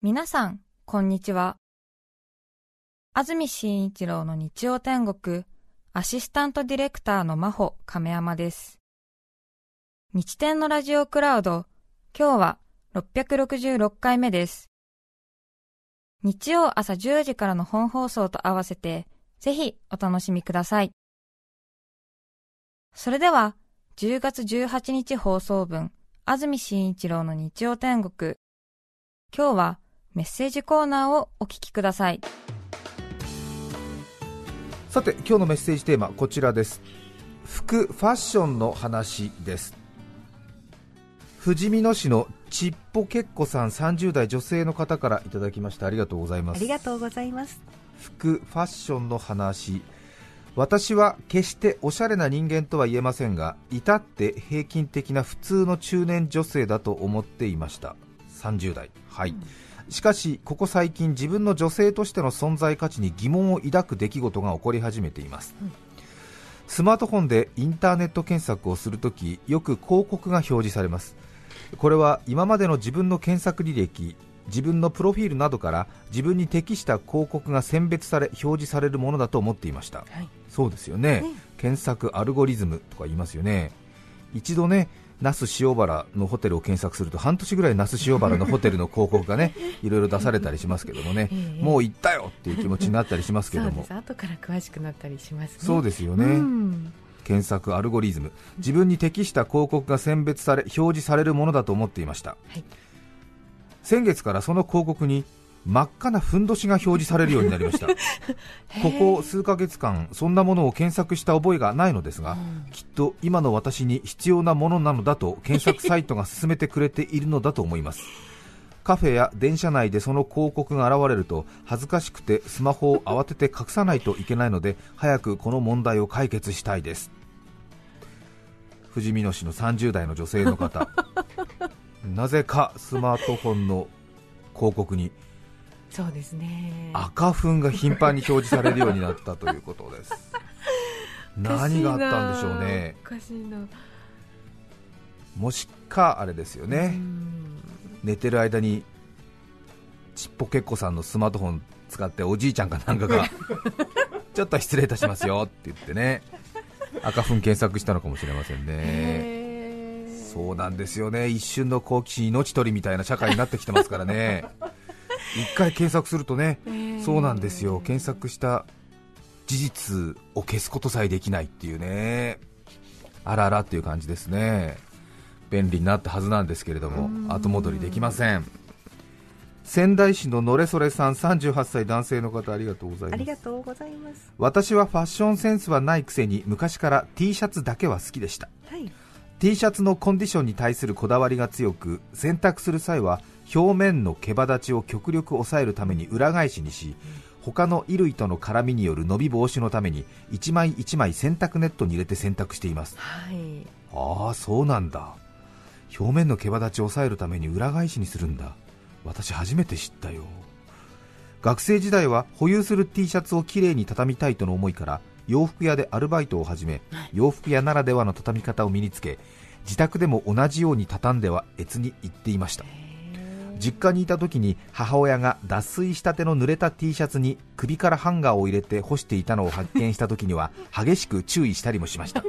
皆さん、こんにちは。安住紳一郎の日曜天国、アシスタントディレクターの真帆亀山です。日天のラジオクラウド、今日は666回目です。日曜朝10時からの本放送と合わせて、ぜひお楽しみください。それでは、10月18日放送分、安住紳一郎の日曜天国、今日はメッセージコーナーをお聞きください。さて今日のメッセージテーマこちらです。服ファッションの話です。ふじみ野市のちっぽけっこさん30代女性の方からいただきました。ありがとうございまあすりがとうございます。服ファッションの話。私は決しておしゃれな人間とは言えませんが至って平均的な普通の中年女性だと思っていました。30代はい、しかしここ最近自分の女性としての存在価値に疑問を抱く出来事が起こり始めています、スマートフォンでインターネット検索をするときよく広告が表示されます。これは今までの自分の検索履歴自分のプロフィールなどから自分に適した広告が選別され表示されるものだと思っていました、はい。そうですよね。ね検索アルゴリズムとか言いますよね。一度ね那須塩原のホテルを検索すると半年ぐらい那須塩原のホテルの広告がね いろいろ出されたりしますけどもね、ええもう行ったよっていう気持ちになったりしますけども。そうです。後から詳しくなったりしますね。そうですよね、うん。検索アルゴリズム。自分に適した広告が選別され表示されるものだと思っていました、はい。先月からその広告に真っ赤なふんどしが表示されるようになりました。ここ数ヶ月間そんなものを検索した覚えがないのですが、うん。きっと今の私に必要なものなのだと検索サイトが勧めてくれているのだと思います。カフェや電車内でその広告が現れると恥ずかしくてスマホを慌てて隠さないといけないので早くこの問題を解決したいです。ふじみ野市の30代の女性の方。なぜかスマートフォンの広告にそうですね。赤粉が頻繁に表示されるようになったということです。何があったんでしょうね。おかしいな。もしかあれですよね、うん寝てる間にちっぽけっこさんのスマートフォン使っておじいちゃんかなんかが ちょっと失礼いたしますよって言ってね赤粉検索したのかもしれませんね。そうなんですよね。一瞬の好奇心命取りみたいな社会になってきてますからね一回検索するとねへー。そうなんですよ。検索した事実を消すことさえできないっていうね。あららっていう感じですね。便利になったはずなんですけれどもうん。後戻りできません。仙台市ののれそれさん38歳男性の方ありがとうございあます。りがとうございます。私はファッションセンスはないくせに昔から T シャツだけは好きでした。はい。T シャツのコンディションに対するこだわりが強く洗濯する際は表面の毛羽立ちを極力抑えるために裏返しにし他の衣類との絡みによる伸び防止のために1枚1枚洗濯ネットに入れて洗濯しています。はい。ああそうなんだ。表面の毛羽立ちを抑えるために裏返しにするんだ。私初めて知ったよ。学生時代は保有する T シャツをきれいに畳みたいとの思いから洋服屋でアルバイトを始め洋服屋ならではの畳み方を身につけ自宅でも同じように畳んでは越に行っていました実家にいた時に母親が脱水したての濡れた T シャツに首からハンガーを入れて干していたのを発見した時には 激しく注意したりもしました。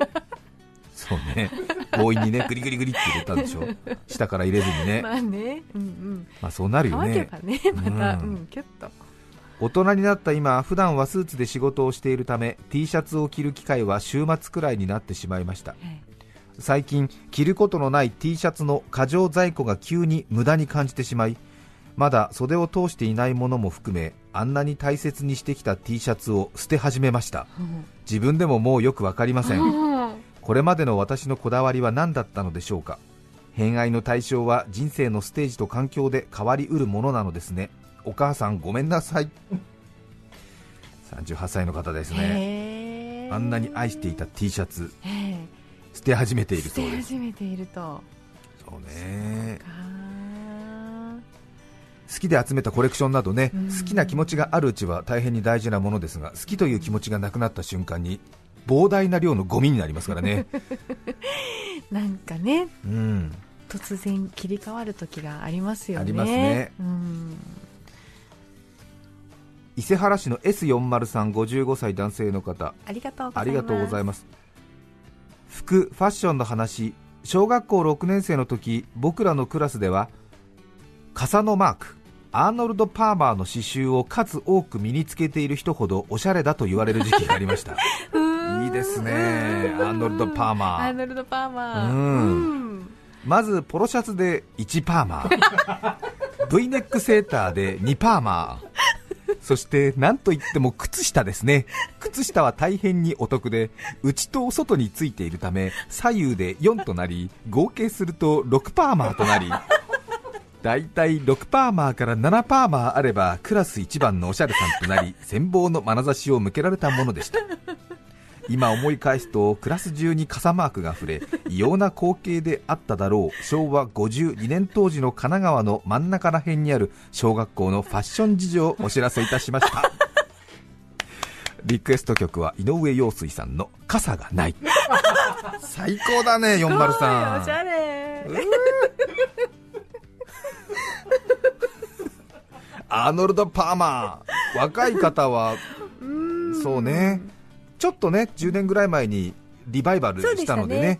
そうね。強引にねグリグリグリって入れたんでしょ。下から入れずにね。まあね。うんうん。まあそうなるよね。ばね、また、ううんん、キュッと。大人になった今普段はスーツで仕事をしているため T シャツを着る機会は週末くらいになってしまいました。はい最近着ることのない T シャツの過剰在庫が急に無駄に感じてしまいまだ袖を通していないものも含めあんなに大切にしてきた T シャツを捨て始めました。自分でももうよくわかりません。う んこれまでの私のこだわりは何だったのでしょうか。偏愛の対象は人生のステージと環境で変わりうるものなのですね。お母さんごめんなさい。38歳の方ですね。あんなに愛していた T シャツ。ええ捨て始めている捨てそうです。始めていると。そうね。か好きで集めたコレクションなどね、うん。好きな気持ちがあるうちは大変に大事なものですが好きという気持ちがなくなった瞬間に膨大な量のゴミになりますからね。なんかね、うん。突然切り替わる時がありますよね。ありますね。うん。伊勢原市の S40355 歳男性の方。ありがとうございます服ファッションの話。小学校6年生の時僕らのクラスでは傘のマークアーノルド・パーマーの刺繍を数多く身につけている人ほどおしゃれだと言われる時期がありました。いいですね。アーノルド・パーマー。アーノルド・パーマー。うん。まずポロシャツで1パーマー。V ネックセーターで2パーマーそして何といっても靴下ですね。靴下は大変にお得で内と外についているため左右で4となり合計すると6パーマーとなりだいたい6パーマーから7パーマーあればクラス一番のおしゃれさんとなり羨望の眼差しを向けられたものでした。今思い返すとクラス中に傘マークが触れ異様な光景であっただろう。昭和52年当時の神奈川の真ん中ら辺にある小学校のファッション事情をお知らせいたしました。リクエスト曲は井上陽水さんの「傘がない」最高だね403おしゃれアーノルド・パーマー。若い方はそうね。ちょっとね10年ぐらい前にリバイバルしたのでね。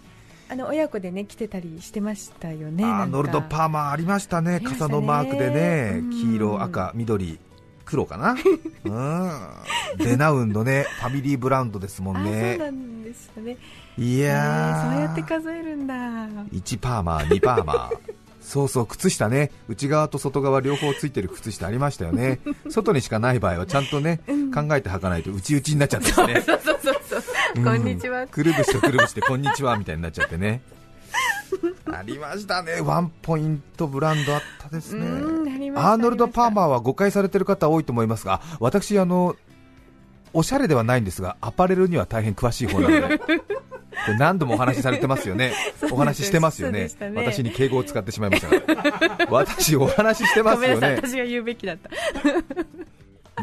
あの親子でね来てたりしてましたよねアーノルド・パーマーありましたね。傘のマークでねうん。黄色赤緑黒かな。うん。レナウンドねファミリーブランドですもんあそうねなんですよね。いえやー。そうーやって数えるんだ。1パーマー2パーマーそうそう靴下ね。内側と外側両方ついてる靴下ありましたよね。外にしかない場合はちゃんとね、考えて履かないと内々になっちゃってね。そうそうそうそうう。ん。こんにちは。くるぶしとくるぶしでこんにちはみたいになっちゃってね。ありましたね。ワンポイントブランドあったですね。アーノルド・パーマーーは誤解されてる方多いと思いますが私あのおしゃれではないんですがアパレルには大変詳しい方なので これ何度もお話しされてますよね。お話ししてますよね。ね。私に敬語を使ってしまいましたが 私お話ししてますよね。私が言うべきだった。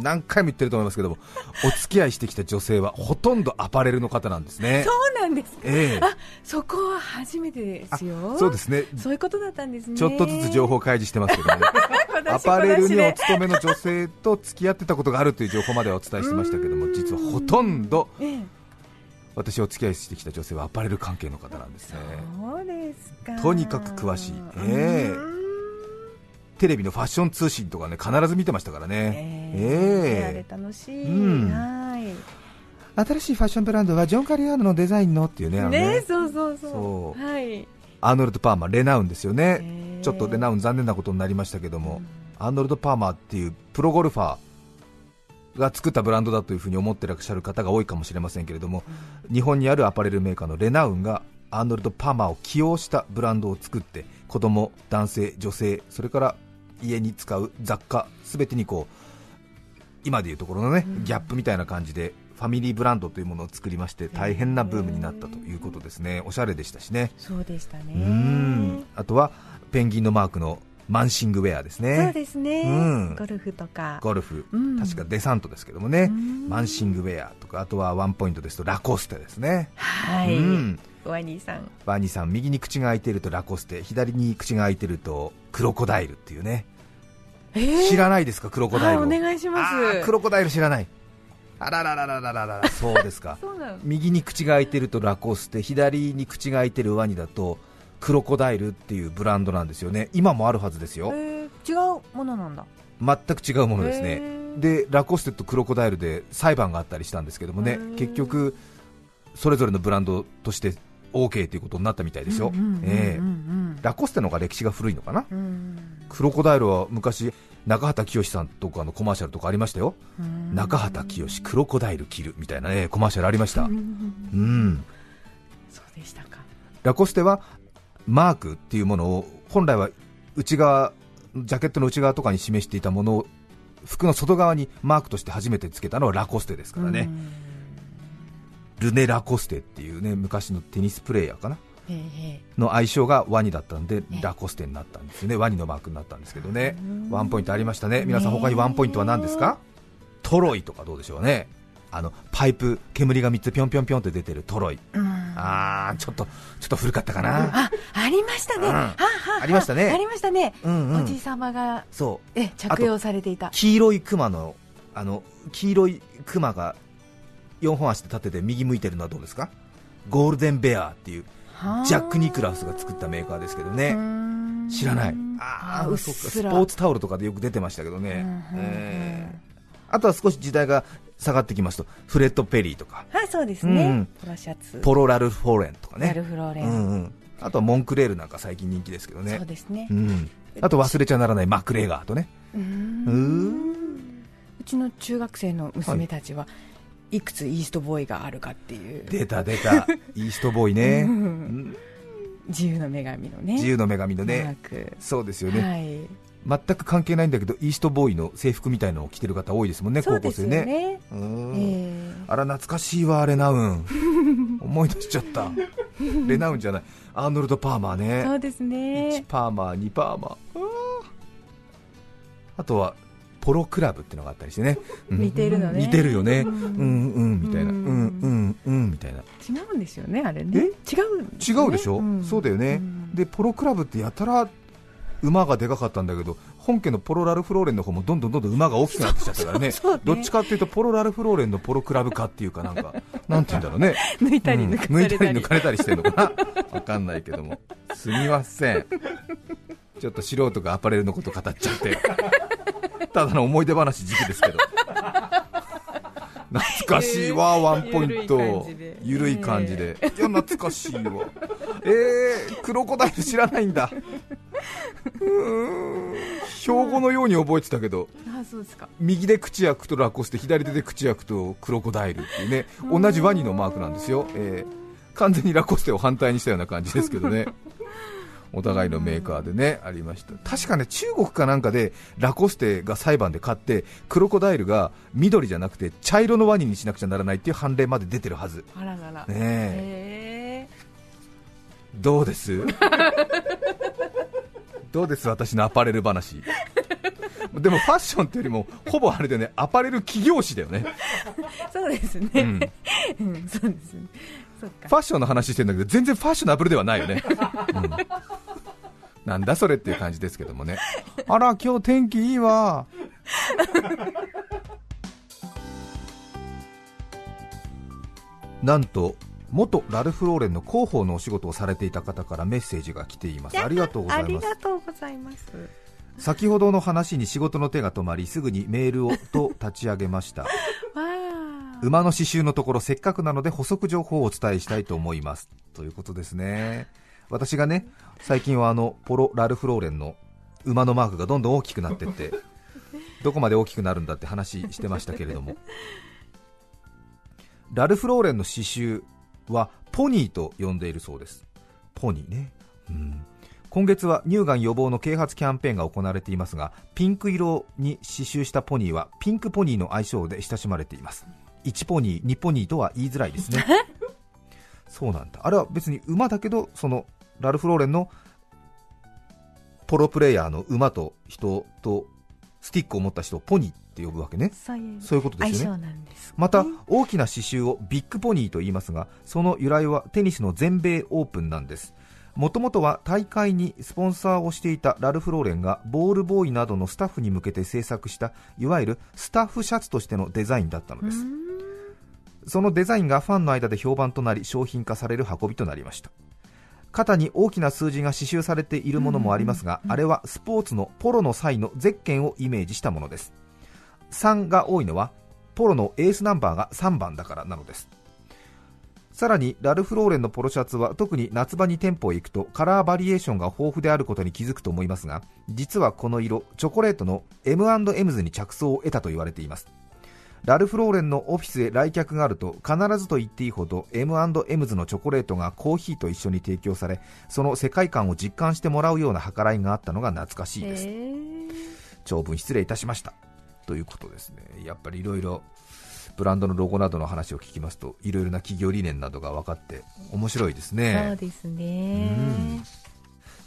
何回も言ってると思いますけどもお付き合いしてきた女性はほとんどアパレルの方なんですね。そうなんですか？ええ。あそこは初めてですよ。そうですね。そういうことだったんですね。ちょっとずつ情報開示してますけども、ね、アパレルにお勤めの女性と付き合ってたことがあるという情報まではお伝えしてましたけども、実はほとんどええ私お付き合いしてきた女性はアパレル関係の方なんですね。そうですか。とにかく詳しい。ええ。うん。テレビのファッション通信とかね必ず見てましたからね。ええええ。あれ楽しい、うん。はい。新しいファッションブランドはジョン・カリアーノのデザインのっていうね、ね。ねそうそうそう。はい。アーノルド・パーマー、レナウンですよね、ええ。ちょっとレナウン残念なことになりましたけども、アーノルド・パーマーっていうプロゴルファーが作ったブランドだというふうに思ってらっしゃる方が多いかもしれませんけれども、日本にあるアパレルメーカーのレナウンがアーノルド・パーマーを起用したブランドを作って子供、男性、女性、それから家に使う雑貨すべてにこう今でいうところのね、うん。ギャップみたいな感じでファミリーブランドというものを作りまして大変なブームになったということですね、おしゃれでしたしね。そうでしたね。うん。あとはペンギンのマークのマンシングウェアですね。そうですね。うん、ゴルフとか。ゴルフ、うん、確かデサントですけどもね、うん、マンシングウェアとか、あとはワンポイントですとラコステですね。はい。ワニさん。ワニさん、右に口が開いてるとラコステ、左に口が開いてるとクロコダイルっていうね。えー、知らないですか、クロコダイル、お願いします。クロコダイル知らない。あららららららら そうですかそう。右に口が開いてるとラコステ、左に口が開いてるワニだと。クロコダイルっていうブランドなんですよね。今もあるはずですよ。えー、違うものなんだ。全く違うものですね、へー。でラコステとクロコダイルで裁判があったりしたんですけどもね。へー。結局それぞれのブランドとして OK ということになったみたいですよ、ラコステの方が歴史が古いのかな？うん。クロコダイルは昔中畑清さんとかのコマーシャルとかありましたよ、うん。中畑清クロコダイル着るみたいなねコマーシャルありました、ううんん。そうでしたか。ラコステはマークっていうものを本来は内側ジャケットの内側とかに示していたものを服の外側にマークとして初めてつけたのはラコステですからね、うん。ルネ・ラコステっていうね昔のテニスプレーヤーかな？の愛称がワニだったんでえラコステになったんですよね。ワニのマークになったんですけどね。うん。ワンポイントありましたね。皆さん他にワンポイントは何ですか？トロイとかどうでしょうね。あのパイプ煙が3つぴょんぴょんぴょんって出てるトロイ。ーうんあーちょっとちょっと古かったかな。あ、ありましたね。うん。はありましたね。ありましたね。おじい様が、そう。え、着用されていた。黄色いクマのあの黄色いクマが4本足で立ってて右向いてるのはどうですか？ゴールデンベアっていうジャック・ニクラウスが作ったメーカーですけどね。知らない。ああうっすら。スポーツタオルとかでよく出てましたけどね、えー。あとは少し時代が下がってきますとフレッド・ペリーとかはい、そうですねうん。ポロシャツ。ポロ・ラルフ・フォーレンとかラルね、フローレン。うんうん、あとはモンクレールなんか最近人気ですけどねそうですねう。ん、あと忘れちゃならないマクレガーとねうんうちの中学生の娘たちは、いくつイーストボーイがあるかっていう。出た出た イーストボーイね、うんうん自由の女神のね。自由の女神のねク。そうですよね、はい。全く関係ないんだけどイーストボーイの制服みたいのを着てる方多いですもんね高校生ね。えあら懐かしいわレナウン。思い出しちゃった。レナウンじゃない。アーノルド・パーマーね。えそうです1ね。パーマー2パーマー。あとはポロクラブってのがあったりしてね。うん。似てるのね。似てるよね。ううんんうんみたいな。ううんんうんうんみたいな。違うんですよね、あれね。え？違う違うでしょ、ん。そうだよね、ん。でポロクラブってやたら馬がでかかったんだけど本家のポロラルフローレンの方もどんどんどんどん馬が大きくなってきちゃったからね。そうねどっちかっていうとポロラルフローレンのポロクラブかっていうかなんかなんて言うんだろうね。抜いたりうん抜かれたり。り抜かれたりしてるのかな。わかんないけども。すみません。ちょっと素人がアパレルのこと語っちゃって。ただの思い出話時期ですけど。懐かしいわワンポイント。ゆるい感じで、いや懐かしいわ。えー、クロコダイル知らないんだ標語のように覚えてたけど、右で口開くとラコステ左手で口開くとクロコダイルっていうね同じワニのマークなん。ですよ、えー完全にラコステを反対にしたような感じですけどねお互いのメーカーでねありました確かね中国かなん。かでラコステが裁判で勝ってクロコダイルが緑じゃなくて茶色のワニにしなくちゃならないっていう判例まで出てるはずあららら。ねどうですどうです私のアパレル話。でもファッションっていうよりもほぼあれだよね。アパレル企業誌だよね。ーそうですね。うん。うん、そうですね。ファッションの話してるんだけど全然ファッショナブルではないよね、うん。なんだそれっていう感じですけどもね。あら今日天気いいわ。なんと元ラルフローレンの広報のお仕事をされていた方からメッセージが来ています。ありがとうございありますがとうございます。先ほどの話に仕事の手が止まりすぐにメールをと立ち上げました。馬の刺繍のところせっかくなので補足情報をお伝えしたいと思います。ということですね。私がね最近はあのポロ・ラルフローレンの馬のマークがどんどん大きくなってって どこまで大きくなるんだって話してましたけれども。ラルフローレンの刺繍はポニーと呼んでいるそうです。ポニーね、うん、今月は乳がん予防の啓発キャンペーンが行われていますがピンク色に刺繍したポニーはピンクポニーの愛称で親しまれています。1ポニー2ポニーとは言いづらいですね。そうなんだ。あれは別に馬だけどそのラルフローレンのポロプレイヤーの馬と人とスティックを持った人をポニーって呼ぶわけね。そういうそういうことですよね。また大きな刺繍をビッグポニーと言いますがその由来はテニスの全米オープンなんです。もともとは大会にスポンサーをしていたラルフローレンがボールボーイなどのスタッフに向けて制作したいわゆるスタッフシャツとしてのデザインだったのです。そのデザインがファンの間で評判となり商品化される運びとなりました。肩に大きな数字が刺繍されているものもありますが、あれはスポーツのポロの際のゼッケンをイメージしたものです3が多いのはポロのエースナンバーが3番だからなのです。さらにラルフローレンのポロシャツは特に夏場に店舗へ行くとカラーバリエーションが豊富であることに気づくと思いますが実はこの色チョコレートの M&M's に着想を得たと言われています。ラルフローレンのオフィスへ来客があると必ずと言っていいほど M&M's のチョコレートがコーヒーと一緒に提供されその世界観を実感してもらうような計らいがあったのが懐かしいです。長文失礼いたしましたということですね。やっぱりいろいろブランドのロゴなどの話を聞きますといろいろな企業理念などが分かって面白いですそうねですね。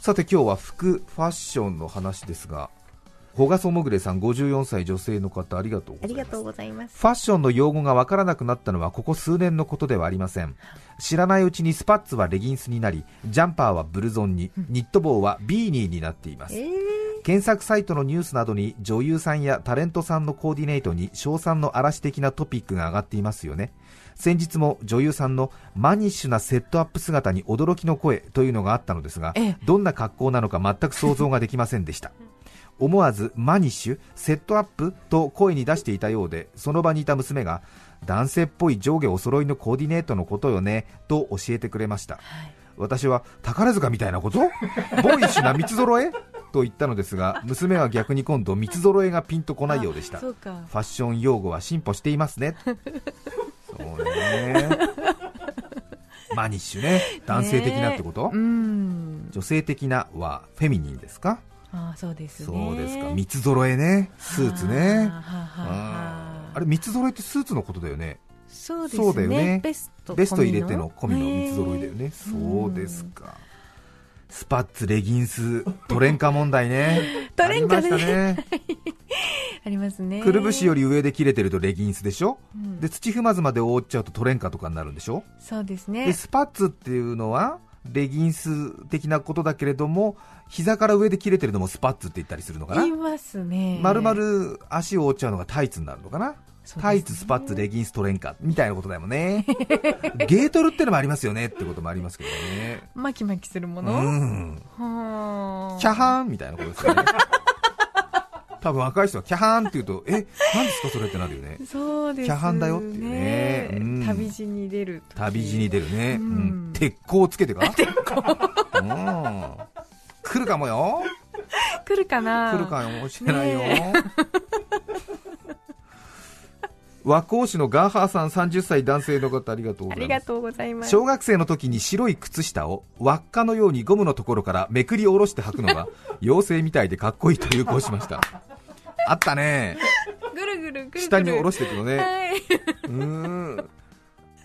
さて今日は服ファッションの話ですがホガソモグレさん54歳女性の方ありがとうございます。ありがとうございます。ファッションの用語がわからなくなったのはここ数年のことではありません。知らないうちにスパッツはレギンスになりジャンパーはブルゾンにニット帽はビーニーになっています。えー検索サイトのニュースなどに女優さんやタレントさんのコーディネートに賞賛の嵐的なトピックが上がっていますよね。先日も女優さんのマニッシュなセットアップ姿に驚きの声というのがあったのですがええ。どんな格好なのか全く想像ができませんでした。思わずマニッシュセットアップと声に出していたようでその場にいた娘が男性っぽい上下お揃いのコーディネートのことよねと教えてくれました。私は宝塚みたいなこと？ボーイッシュな三つ揃え？と言ったのですが 娘は逆に今度三つ揃えがピンとこないようでした。ファッション用語は進歩していますね。そうね。マニッシュね。男性的なってこと、うん。女性的なはフェミニンですか？あーそうですね。そうですか。三つ揃えね。スーツね。はあれ三つ揃えってスーツのことだよね。そうですね。そうだよね。ベストベスト入れての込みの三つ揃いだよねね。そうですかスパッツレギンストレンカ問題ね。トレンカね。ありましたね。ありますね。くるぶしより上で切れてるとレギンスでしょ、うん。で土踏まずまで覆っちゃうとトレンカとかになるんでしょ、そうですでねスパッツっていうのはレギンス的なことだけれども膝から上で切れてるのもスパッツって言ったりするのかな？言いますね。まるまる足を覆っちゃうのがタイツになるのかな、タイツ、スパッツ、レギンス、トレンカみたいなことだよね。ゲートルってのもありますよねってこともありますけどね。マキマキするもうのん。はあ。キャハーンみたいなことですよね。多分若い人はキャハーンって言うとえ何ですかそれってなるよね。そうですね。キャハンだよっていうね。うん。旅路に出る時。旅路に出るね、うん。うん。鉄鋼つけてか？鉄鋼。うん。来るかもよ。来るかな。来るかもしれないよ、ね和光市のガーハーさん30歳男性の方ありがとうございます。ありがとうございます。小学生の時に白い靴下を輪っかのようにゴムのところからめくり下ろして履くのが 妖精みたいでかっこいいと流行しました。あったね。ぐるぐるぐる下に下ろしていくのね、はい。うーん。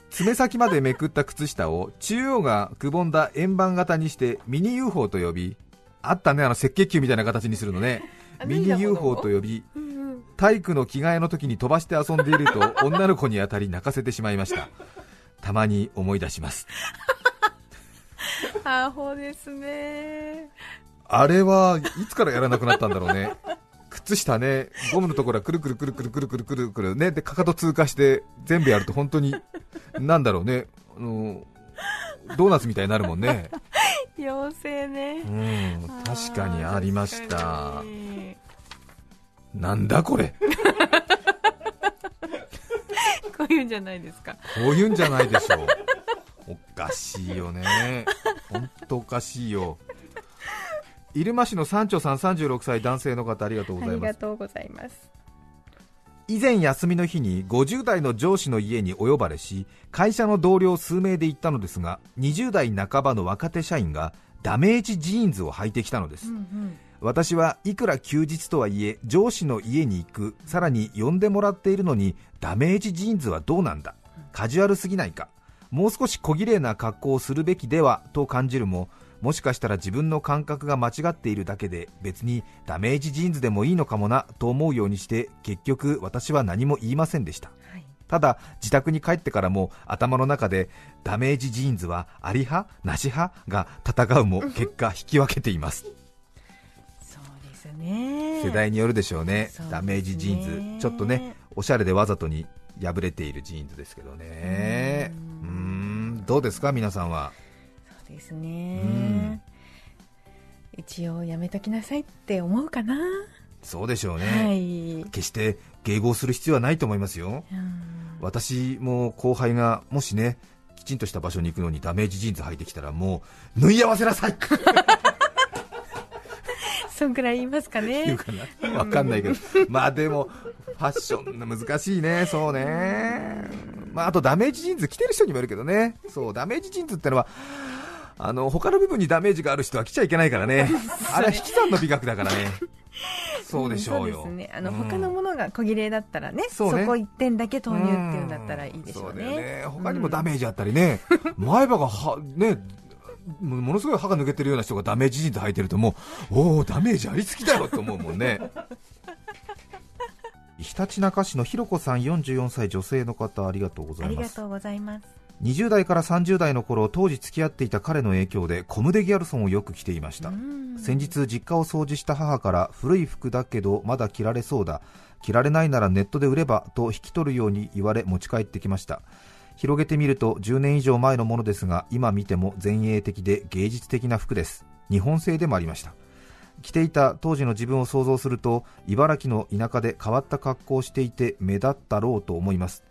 爪先までめくった靴下を中央がくぼんだ円盤型にしてミニ UFO と呼びあったねあの赤血球みたいな形にするのね。あミニ UFO と呼びうんうん体育の着替えの時に飛ばして遊んでいると 女の子に当たり泣かせてしまいました。たまに思い出します。アホですね。あれはいつからやらなくなったんだろうね。靴下ねゴムのところはくるくるくるくるくるくるくるくるね。でかかと通過して全部やると本当になんだろうね。あのドーナツみたいになるもんね。妖精ね。うん確かにありましたなんだこれ？こういうんじゃないですか。こういうんじゃないでしょう。おかしいよね。本当おかしいよ。入間市の三丁さん36歳男性の方ありがとうごありざいます。がとうございます。以前休みの日に50代の上司の家にお呼ばれし会社の同僚数名で行ったのですが20代半ばの若手社員がダメージジーンズを履いてきたのです、うん私はいくら休日とはいえ上司の家に行くさらに呼んでもらっているのにダメージジーンズはどうなんだカジュアルすぎないかもう少し小綺麗な格好をするべきではと感じるももしかしたら自分の感覚が間違っているだけで別にダメージジーンズでもいいのかもなと思うようにして結局私は何も言いませんでした。はい。ただ自宅に帰ってからも頭の中でダメージジーンズはあり派なし派が戦うも結果引き分けていますね。世代によるでしょうね。ね。ダメージジーンズ。ちょっとねおしゃれでわざとに破れているジーンズですけどね。うん。どうですか？皆さんは。そうですね、うん。一応やめときなさいって思うかな、そうでしょうね、はい、決して迎合する必要はないと思いますよ。うん。私も後輩がもしねきちんとした場所に行くのにダメージジーンズ履いてきたらもう縫い合わせなさいそんくらい言いますかね。言うかな？わかんないけど。まあでもファッション難しいね。そうね。まああとダメージジーンズ着てる人にもよるけどね。そうダメージジーンズってのはあの他の部分にダメージがある人は着ちゃいけないからね。あれは引き算の美学だからね。そうでしょうよ、んそうですね。あの、うん。他のものが小綺麗だったらねそね。そうこ一点だけ投入っていうんだったらいいでしょうそだよねね。他にもダメージあったりね、前歯がはねもものすごい歯が抜けてるような人がダメージジーンズ履いてるともうおおダメージありすぎだよと思うもんね。ひたちなか市のひろこさん44歳女性の方ありがとうございます。ありがとうございます。20代から30代の頃当時付き合っていた彼の影響でコムデギャルソンをよく着ていました。先日実家を掃除した母から古い服だけどまだ着られそうだ。着られないならネットで売ればと引き取るように言われ持ち帰ってきました広げてみると10年以上前のものですが今見ても前衛的で芸術的な服です。日本製でもありました。着ていた当時の自分を想像すると茨城の田舎で変わった格好をしていて目立ったろうと思います。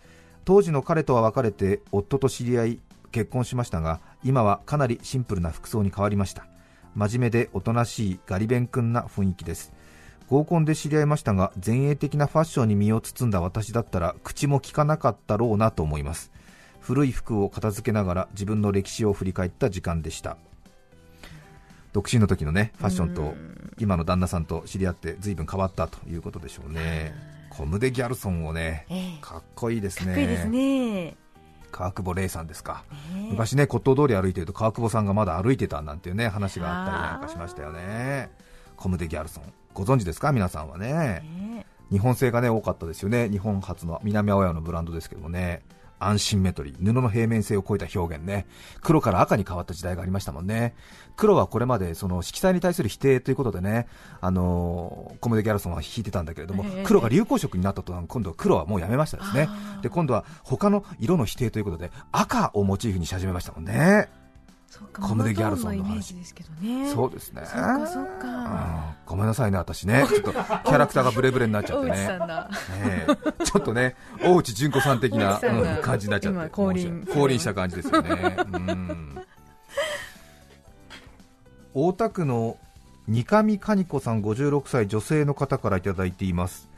当時の彼とは別れて夫と知り合い結婚しましたが今はかなりシンプルな服装に変わりました。真面目でおとなしいガリ勉君な雰囲気です。合コンで知り合いましたが前衛的なファッションに身を包んだ私だったら口も利かなかったろうなと思います。古い服を片付けながら自分の歴史を振り返った時間でした。独身の時のねファッションと今の旦那さんと知り合って随分変わったということでしょうね。コムデ・ギャルソンをね、ええ。かっこいいですね。かっこいいですね。川久保玲さんですか、ね昔ね骨董通り歩いてると川久保さんがまだ歩いてたなんていうね話があったりなんかしましたよね。コムデ・ギャルソン。ご存知ですか？皆さんはね。ね。日本製がね多かったですよね。日本初の南青山のブランドですけどもね安心メトリー布の平面性を超えた表現ね。黒から赤に変わった時代がありましたもんね。黒はこれまでその色彩に対する否定ということでねあのーコムデ・ギャルソンは引いてたんだけれども、ええ。黒が流行色になったと今度は黒はもうやめましたですね。で今度は他の色の否定ということで赤をモチーフにし始めましたもんねコムデギャルソンの話。ね。そうですね。そうかそうか。うん。ごめんなさいね私ね。ちょっとキャラクターがブレブレになっちゃってね。さんだ。ええ。ちょっとね、大内純子さん的な、うん感じになっちゃって、今降臨。降臨した感じですよね。うん。大田区の二上かに子さん56歳女性の方からいただいています。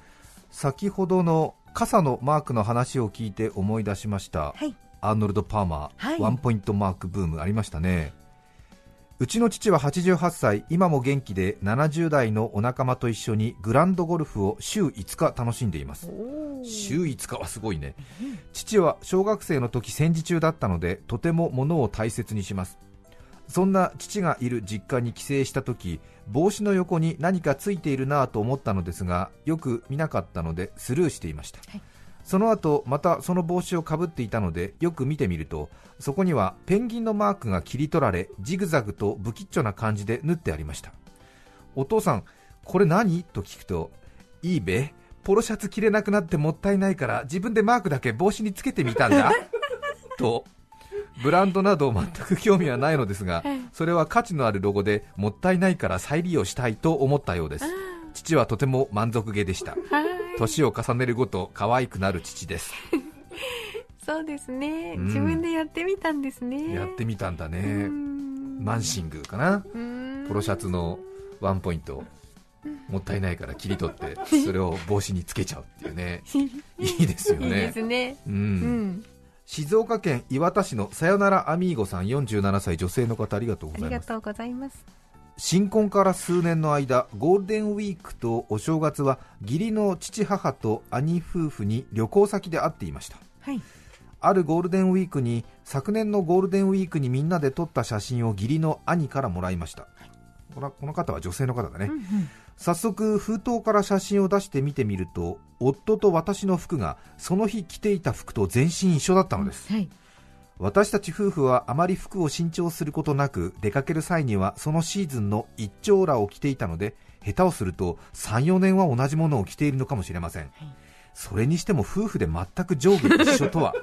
先ほどの傘のマークの話を聞いて思い出しました、はいアーノルド・パーマー、はい。ワンポイントマークブームありましたね。うちの父は88歳今も元気で70代のお仲間と一緒にグランドゴルフを週5日楽しんでいます。週5日はすごいね。父は小学生の時戦時中だったのでとても物を大切にします。そんな父がいる実家に帰省した時帽子の横に何かついているなぁと思ったのですがよく見なかったのでスルーしていました、はいその後またその帽子をかぶっていたのでよく見てみるとそこにはペンギンのマークが切り取られジグザグと不吉祥な感じで縫ってありました。お父さんこれ何？と聞くといいべポロシャツ着れなくなってもったいないから自分でマークだけ帽子につけてみたんだ。とブランドなど全く興味はないのですがそれは価値のあるロゴでもったいないから再利用したいと思ったようです父はとても満足げでした。年を重ねるごと可愛くなる父です。そうですね、うん。自分でやってみたんですね。やってみたんだうねん。マンシングかな？うん。ポロシャツのワンポイントもったいないから切り取って それを帽子につけちゃうっていうね。いいですよいいでねすね。ううん。ん静岡県磐田市のさよならアミーゴさん47歳女性の方ありがとうあございます。りがとうございます新婚から数年の間ゴールデンウィークとお正月は義理の父母と兄夫婦に旅行先で会っていました。はい。あるゴールデンウィークに昨年のゴールデンウィークにみんなで撮った写真を義理の兄からもらいました。このこの方は女性の方だね、うんうん。早速封筒から写真を出して見てみると夫と私の服がその日着ていた服と全身一緒だったのです。はい私たち夫婦はあまり服を新調することなく出かける際にはそのシーズンの一丁羅を着ていたので下手をすると34年は同じものを着ているのかもしれません、それにしても夫婦で全く上下一緒とは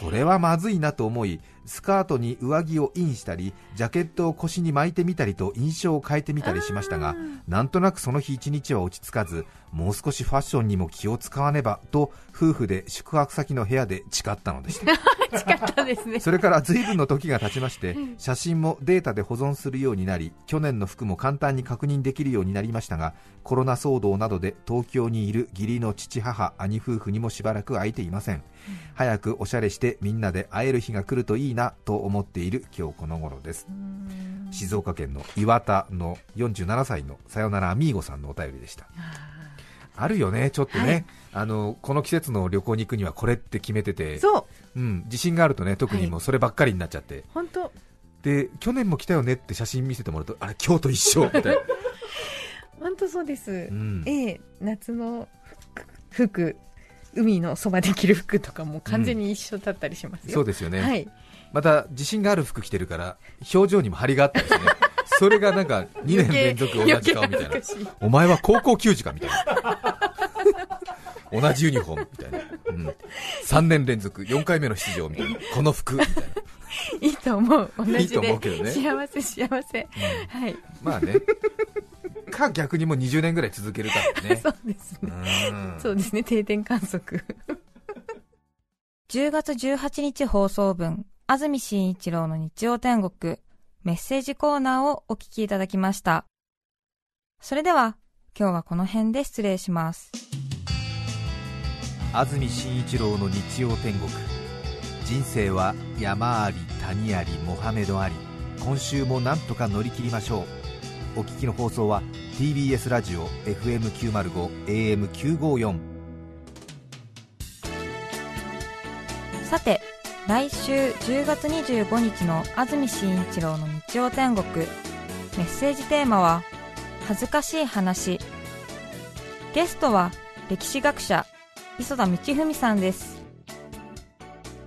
これはまずいなと思いスカートに上着をインしたりジャケットを腰に巻いてみたりと印象を変えてみたりしましたがなんとなくその日一日は落ち着かずもう少しファッションにも気を使わねばと夫婦で宿泊先の部屋で誓ったのでした。近かったですね。それから随分の時が経ちまして写真もデータで保存するようになり去年の服も簡単に確認できるようになりましたがコロナ騒動などで東京にいる義理の父母兄夫婦にもしばらく会えていません、早くおしゃれしてみんなで会える日が来るといいなと思っている今日この頃です。静岡県の岩田の47歳のさよならアミーゴさんのお便りでした。あるよねちょっとね、あのこの季節の旅行に行くにはこれって決めてて。そう。うん、自信があるとね特にもうそればっかりになっちゃって、本当。で去年も来たよねって写真見せてもらうとあれ今日と一緒みたいな、本当そうです、うん。ええ夏の服海のそばで着る服とかも完全に一緒だったりしますよ、そうですよね、はい。また自信がある服着てるから表情にも張りがあったりしてね。それがなんか2年連続同じ顔みたいな。お前は高校球児かみたいな。同じユニフォームみたいな、うん、3年連続4回目の出場みたいな。この服みたいな いいと思う。同じで。いいと思うけどね。幸せ幸せ、はい。まあね。か逆にもう20年ぐらい続けるからね。そうですね、うん。そうですね。定点観測。10月18日放送分、安住紳一郎の日曜天国、メッセージコーナーをお聞きいただきました。それでは、今日はこの辺で失礼します。安住紳一郎の日曜天国人生は山あり谷ありモハメドあり今週もなんとか乗り切りましょうお聞きの放送は TBS ラジオ FM905 AM954 さて、来週10月25日の安住紳一郎の日曜天国、メッセージテーマは、恥ずかしい話。ゲストは、歴史学者、磯田道文さんです。